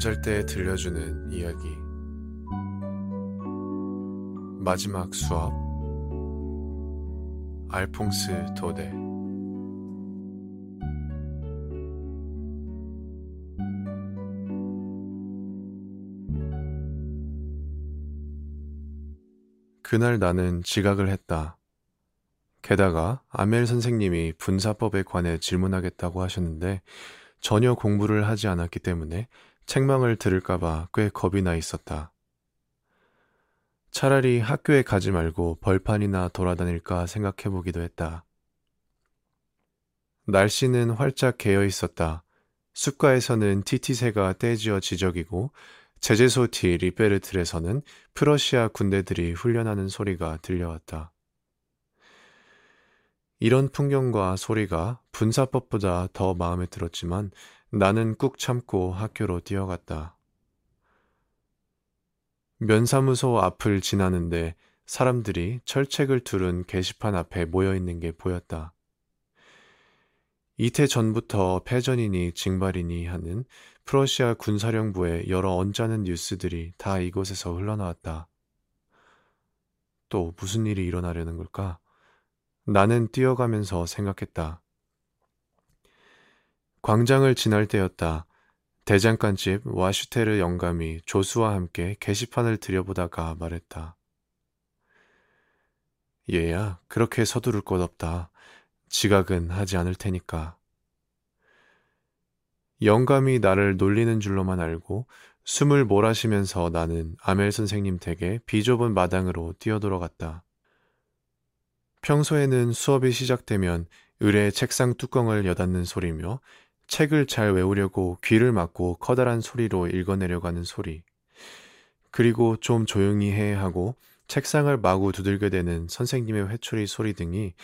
잠잘 때 들려주는 이야기. 마지막 수업. 알퐁스 도데. 그날 나는 지각을 했다. 게다가 아멜 선생님이 분사법에 관해 질문하겠다고 하셨는데 전혀 공부를 하지 않았기 때문에 책망을 들을까봐 꽤 겁이 나 있었다. 차라리 학교에 가지 말고 벌판이나 돌아다닐까 생각해 보기도 했다. 날씨는 활짝 개어 있었다. 숲가에서는 티티새가 떼지어 지적이고 제재소 뒤 리베르틀에서는 프러시아 군대들이 훈련하는 소리가 들려왔다. 이런 풍경과 소리가 분사법보다 더 마음에 들었지만 나는 꾹 참고 학교로 뛰어갔다. 면사무소 앞을 지나는데 사람들이 철책을 두른 게시판 앞에 모여 있는 게 보였다. 이태 전부터 패전이니 징발이니 하는 프러시아 군사령부의 여러 언짢은 뉴스들이 다 이곳에서 흘러나왔다. 또 무슨 일이 일어나려는 걸까? 나는 뛰어가면서 생각했다. 광장을 지날 때였다. 대장간집 와슈테르 영감이 조수와 함께 게시판을 들여보다가 말했다. 얘야, 그렇게 서두를 것 없다. 지각은 하지 않을 테니까. 영감이 나를 놀리는 줄로만 알고 숨을 몰아쉬면서 나는 아멜 선생님 댁에 비좁은 마당으로 뛰어들어갔다. 평소에는 수업이 시작되면 의뢰 책상 뚜껑을 여닫는 소리며 책을 잘 외우려고 귀를 막고 커다란 소리로 읽어내려가는 소리. 그리고 좀 조용히 해야 하고 책상을 마구 두들겨 대는 선생님의 회초리 소리 등이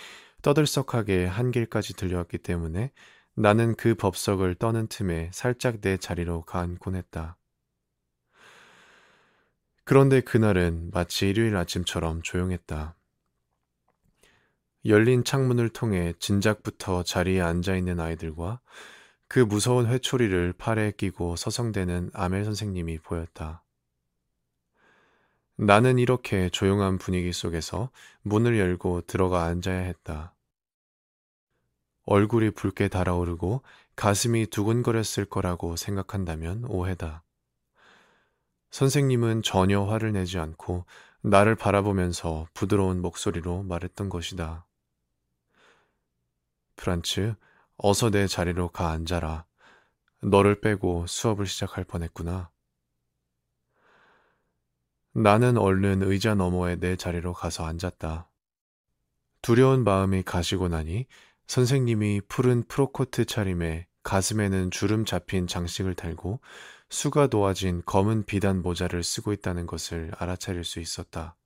떠들썩하게 한길까지 들려왔기 때문에 나는 그 법석을 떠는 틈에 살짝 내 자리로 가앉곤 했다. 그런데 그날은 마치 일요일 아침처럼 조용했다. 열린 창문을 통해 진작부터 자리에 앉아 있는 아이들과 그 무서운 회초리를 팔에 끼고 서성대는 아멜 선생님이 보였다. 나는 이렇게 조용한 분위기 속에서 문을 열고 들어가 앉아야 했다. 얼굴이 붉게 달아오르고 가슴이 두근거렸을 거라고 생각한다면 오해다. 선생님은 전혀 화를 내지 않고 나를 바라보면서 부드러운 목소리로 말했던 것이다. 프란츠, 어서 내 자리로 가 앉아라. 너를 빼고 수업을 시작할 뻔했구나. 나는 얼른 의자 너머에 내 자리로 가서 앉았다. 두려운 마음이 가시고 나니 선생님이 푸른 프로코트 차림에 가슴에는 주름 잡힌 장식을 달고 수가 놓아진 검은 비단 모자를 쓰고 있다는 것을 알아차릴 수 있었다.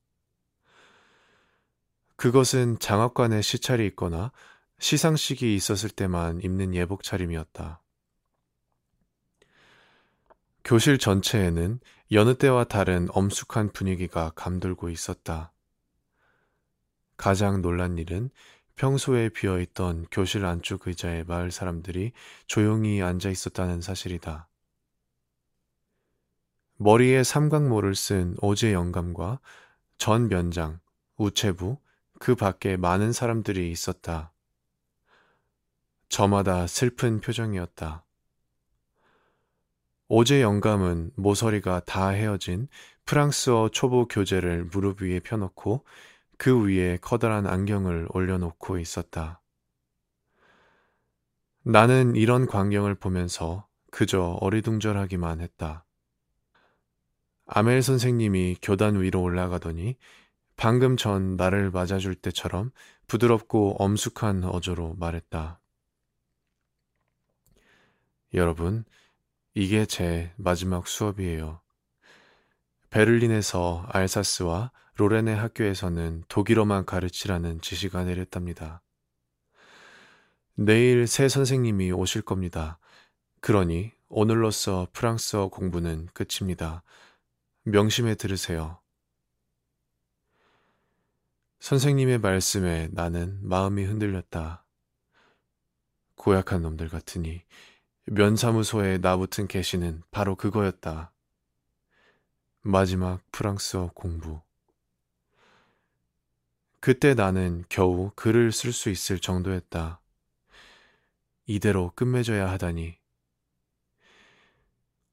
그것은 장학관에 시찰이 있거나 시상식이 있었을 때만 입는 예복 차림이었다. 교실 전체에는 여느 때와 다른 엄숙한 분위기가 감돌고 있었다. 가장 놀란 일은 평소에 비어 있던 교실 안쪽 의자에 마을 사람들이 조용히 앉아 있었다는 사실이다. 머리에 삼각모를 쓴 오제 영감과 전 면장, 우체부, 그 밖에 많은 사람들이 있었다. 저마다 슬픈 표정이었다. 오제 영감은 모서리가 다 헤어진 프랑스어 초보 교재를 무릎 위에 펴놓고 그 위에 커다란 안경을 올려놓고 있었다. 나는 이런 광경을 보면서 그저 어리둥절하기만 했다. 아멜 선생님이 교단 위로 올라가더니 방금 전 나를 맞아줄 때처럼 부드럽고 엄숙한 어조로 말했다. 여러분, 이게 제 마지막 수업이에요. 베를린에서 알사스와 로렌의 학교에서는 독일어만 가르치라는 지시가 내렸답니다. 내일 새 선생님이 오실 겁니다. 그러니 오늘로써 프랑스어 공부는 끝입니다. 명심해 들으세요. 선생님의 말씀에 나는 마음이 흔들렸다. 고약한 놈들 같으니 면사무소에 나 붙은 게시는 바로 그거였다. 마지막 프랑스어 공부. 그때 나는 겨우 글을 쓸 수 있을 정도였다. 이대로 끝맺어야 하다니.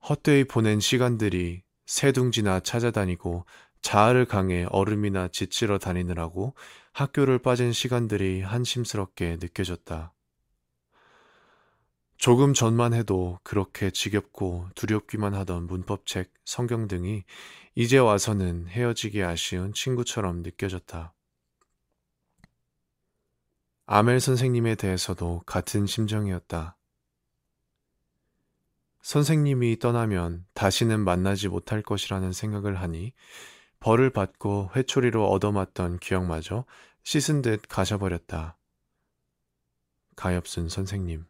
헛되이 보낸 시간들이 새둥지나 찾아다니고 자아를 강해 얼음이나 지치러 다니느라고 학교를 빠진 시간들이 한심스럽게 느껴졌다. 조금 전만 해도 그렇게 지겹고 두렵기만 하던 문법책, 성경 등이 이제 와서는 헤어지기 아쉬운 친구처럼 느껴졌다. 아멜 선생님에 대해서도 같은 심정이었다. 선생님이 떠나면 다시는 만나지 못할 것이라는 생각을 하니 벌을 받고 회초리로 얻어맞던 기억마저 씻은 듯 가셔버렸다. 가엾은 선생님.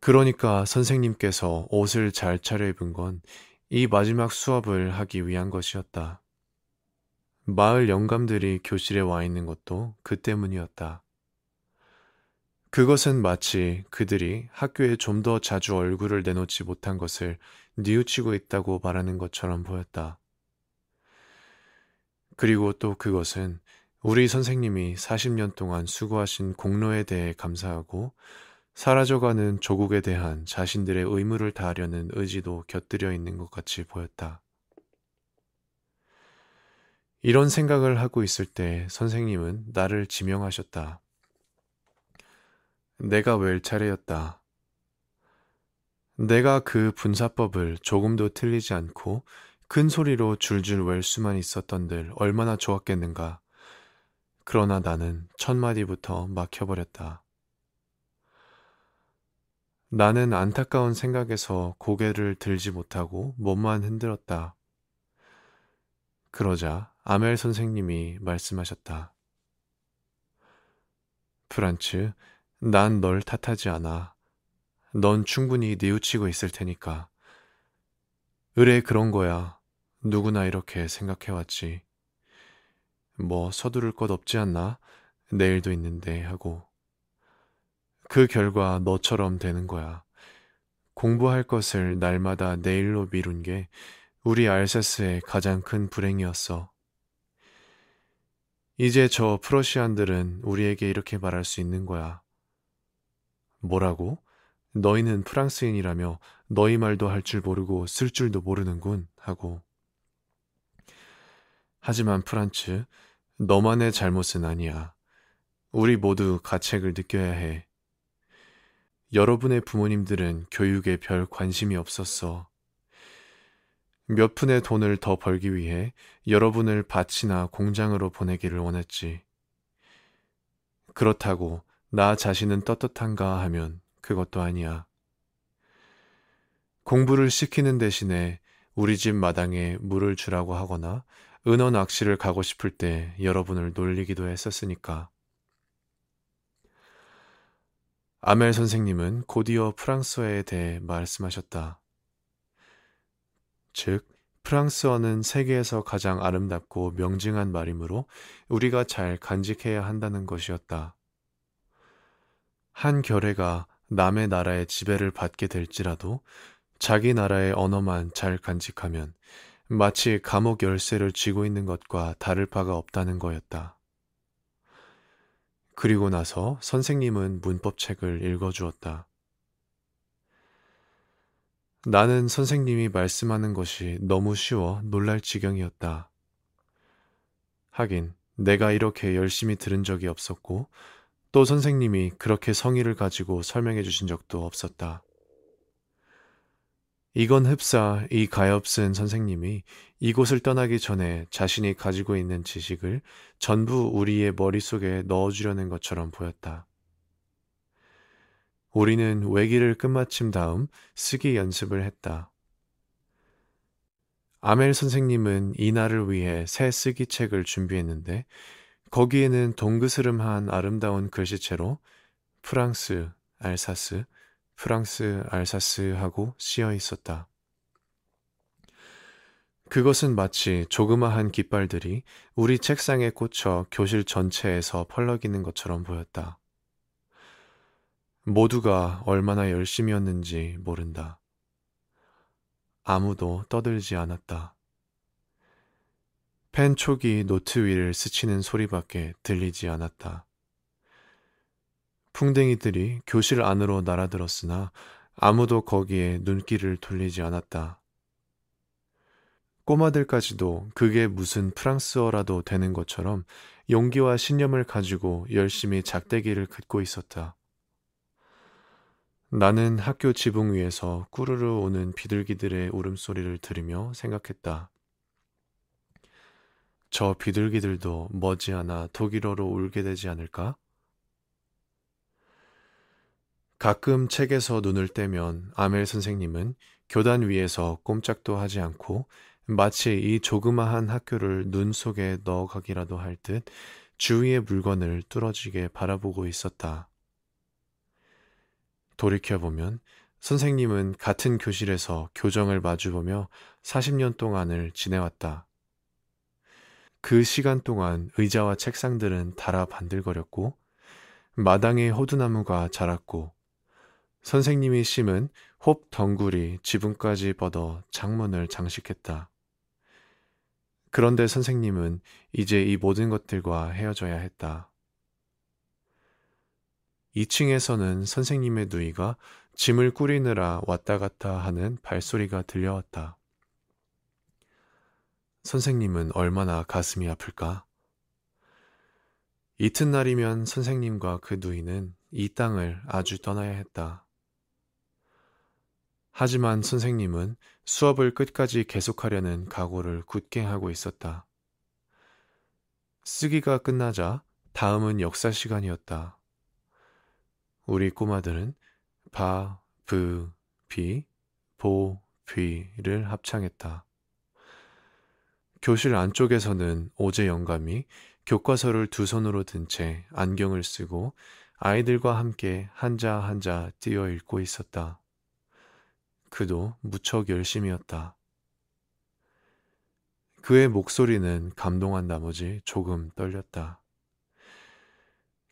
그러니까 선생님께서 옷을 잘 차려입은 건 이 마지막 수업을 하기 위한 것이었다. 마을 영감들이 교실에 와 있는 것도 그 때문이었다. 그것은 마치 그들이 학교에 좀 더 자주 얼굴을 내놓지 못한 것을 뉘우치고 있다고 말하는 것처럼 보였다. 그리고 또 그것은 우리 선생님이 40년 동안 수고하신 공로에 대해 감사하고 사라져가는 조국에 대한 자신들의 의무를 다하려는 의지도 곁들여 있는 것 같이 보였다. 이런 생각을 하고 있을 때 선생님은 나를 지명하셨다. 내가 웰 차례였다. 내가 그 분사법을 조금도 틀리지 않고 큰 소리로 줄줄 웰 수만 있었던들 얼마나 좋았겠는가. 그러나 나는 첫 마디부터 막혀버렸다. 나는 안타까운 생각에서 고개를 들지 못하고 몸만 흔들었다. 그러자 아멜 선생님이 말씀하셨다. 프란츠, 난 널 탓하지 않아. 넌 충분히 뉘우치고 있을 테니까. 의뢰 그런 거야. 누구나 이렇게 생각해왔지. 뭐 서두를 것 없지 않나? 내일도 있는데 하고. 그 결과 너처럼 되는 거야. 공부할 것을 날마다 내일로 미룬 게 우리 알사스의 가장 큰 불행이었어. 이제 저 프러시안들은 우리에게 이렇게 말할 수 있는 거야. 뭐라고? 너희는 프랑스인이라며 너희 말도 할 줄 모르고 쓸 줄도 모르는군 하고. 하지만 프란츠, 너만의 잘못은 아니야. 우리 모두 가책을 느껴야 해. 여러분의 부모님들은 교육에 별 관심이 없었어. 몇 푼의 돈을 더 벌기 위해 여러분을 밭이나 공장으로 보내기를 원했지. 그렇다고 나 자신은 떳떳한가 하면 그것도 아니야. 공부를 시키는 대신에 우리 집 마당에 물을 주라고 하거나 은어 낚시를 가고 싶을 때 여러분을 놀리기도 했었으니까. 아멜 선생님은 곧이어 프랑스어에 대해 말씀하셨다. 즉, 프랑스어는 세계에서 가장 아름답고 명징한 말이므로 우리가 잘 간직해야 한다는 것이었다. 한 결의가 남의 나라의 지배를 받게 될지라도 자기 나라의 언어만 잘 간직하면 마치 감옥 열쇠를 쥐고 있는 것과 다를 바가 없다는 거였다. 그리고 나서 선생님은 문법책을 읽어주었다. 나는 선생님이 말씀하는 것이 너무 쉬워 놀랄 지경이었다. 하긴 내가 이렇게 열심히 들은 적이 없었고 또 선생님이 그렇게 성의를 가지고 설명해 주신 적도 없었다. 이건 흡사 이 가엾은 선생님이 이곳을 떠나기 전에 자신이 가지고 있는 지식을 전부 우리의 머릿속에 넣어주려는 것처럼 보였다. 우리는 외기를 끝마친 다음 쓰기 연습을 했다. 아멜 선생님은 이날을 위해 새 쓰기 책을 준비했는데 거기에는 동그스름한 아름다운 글씨체로 프랑스, 알사스, 프랑스, 알사스 하고 쓰여 있었다. 그것은 마치 조그마한 깃발들이 우리 책상에 꽂혀 교실 전체에서 펄럭이는 것처럼 보였다. 모두가 얼마나 열심이었는지 모른다. 아무도 떠들지 않았다. 펜 촉이 노트 위를 스치는 소리밖에 들리지 않았다. 풍뎅이들이 교실 안으로 날아들었으나 아무도 거기에 눈길을 돌리지 않았다. 꼬마들까지도 그게 무슨 프랑스어라도 되는 것처럼 용기와 신념을 가지고 열심히 작대기를 긋고 있었다. 나는 학교 지붕 위에서 꾸르르 오는 비둘기들의 울음소리를 들으며 생각했다. 저 비둘기들도 머지않아 독일어로 울게 되지 않을까? 가끔 책에서 눈을 떼면 아멜 선생님은 교단 위에서 꼼짝도 하지 않고 마치 이 조그마한 학교를 눈 속에 넣어가기라도 할 듯 주위의 물건을 뚫어지게 바라보고 있었다. 돌이켜보면 선생님은 같은 교실에서 교정을 마주보며 40년 동안을 지내왔다. 그 시간 동안 의자와 책상들은 달아 반들거렸고 마당에 호두나무가 자랐고 선생님이 심은 홉 덩굴이 지붕까지 뻗어 창문을 장식했다. 그런데 선생님은 이제 이 모든 것들과 헤어져야 했다. 2층에서는 선생님의 누이가 짐을 꾸리느라 왔다 갔다 하는 발소리가 들려왔다. 선생님은 얼마나 가슴이 아플까? 이튿날이면 선생님과 그 누이는 이 땅을 아주 떠나야 했다. 하지만 선생님은 수업을 끝까지 계속하려는 각오를 굳게 하고 있었다. 쓰기가 끝나자 다음은 역사 시간이었다. 우리 꼬마들은 바, 브, 비, 보, 비를 합창했다. 교실 안쪽에서는 오제 영감이 교과서를 두 손으로 든 채 안경을 쓰고 아이들과 함께 한자 한자 띄어 읽고 있었다. 그도 무척 열심이었다. 그의 목소리는 감동한 나머지 조금 떨렸다.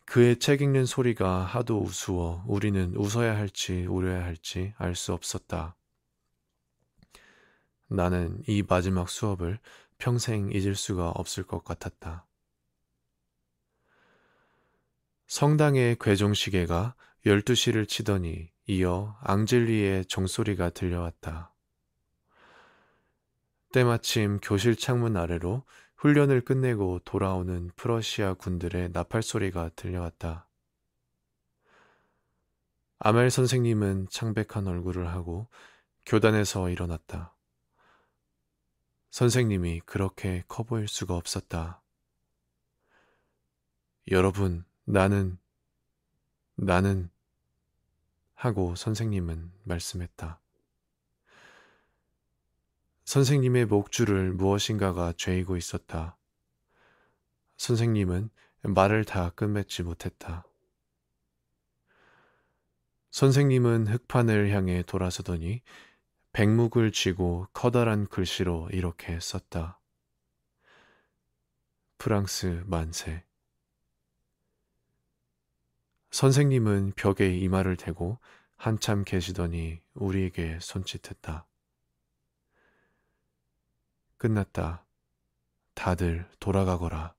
그의 책 읽는 소리가 하도 우스워 우리는 웃어야 할지 울어야 할지 알 수 없었다. 나는 이 마지막 수업을 평생 잊을 수가 없을 것 같았다. 성당의 괴종시계가 12시를 치더니 이어 앙젤리의 종소리가 들려왔다. 때마침 교실 창문 아래로 훈련을 끝내고 돌아오는 프러시아 군들의 나팔 소리가 들려왔다. 아멜 선생님은 창백한 얼굴을 하고 교단에서 일어났다. 선생님이 그렇게 커 보일 수가 없었다. 여러분, 나는, 나는, 하고 선생님은 말씀했다. 선생님의 목줄을 무엇인가가 죄이고 있었다. 선생님은 말을 다 끝맺지 못했다. 선생님은 흑판을 향해 돌아서더니 백묵을 쥐고 커다란 글씨로 이렇게 썼다. 프랑스 만세. 선생님은 벽에 이마를 대고 한참 계시더니 우리에게 손짓했다. 끝났다. 다들 돌아가거라.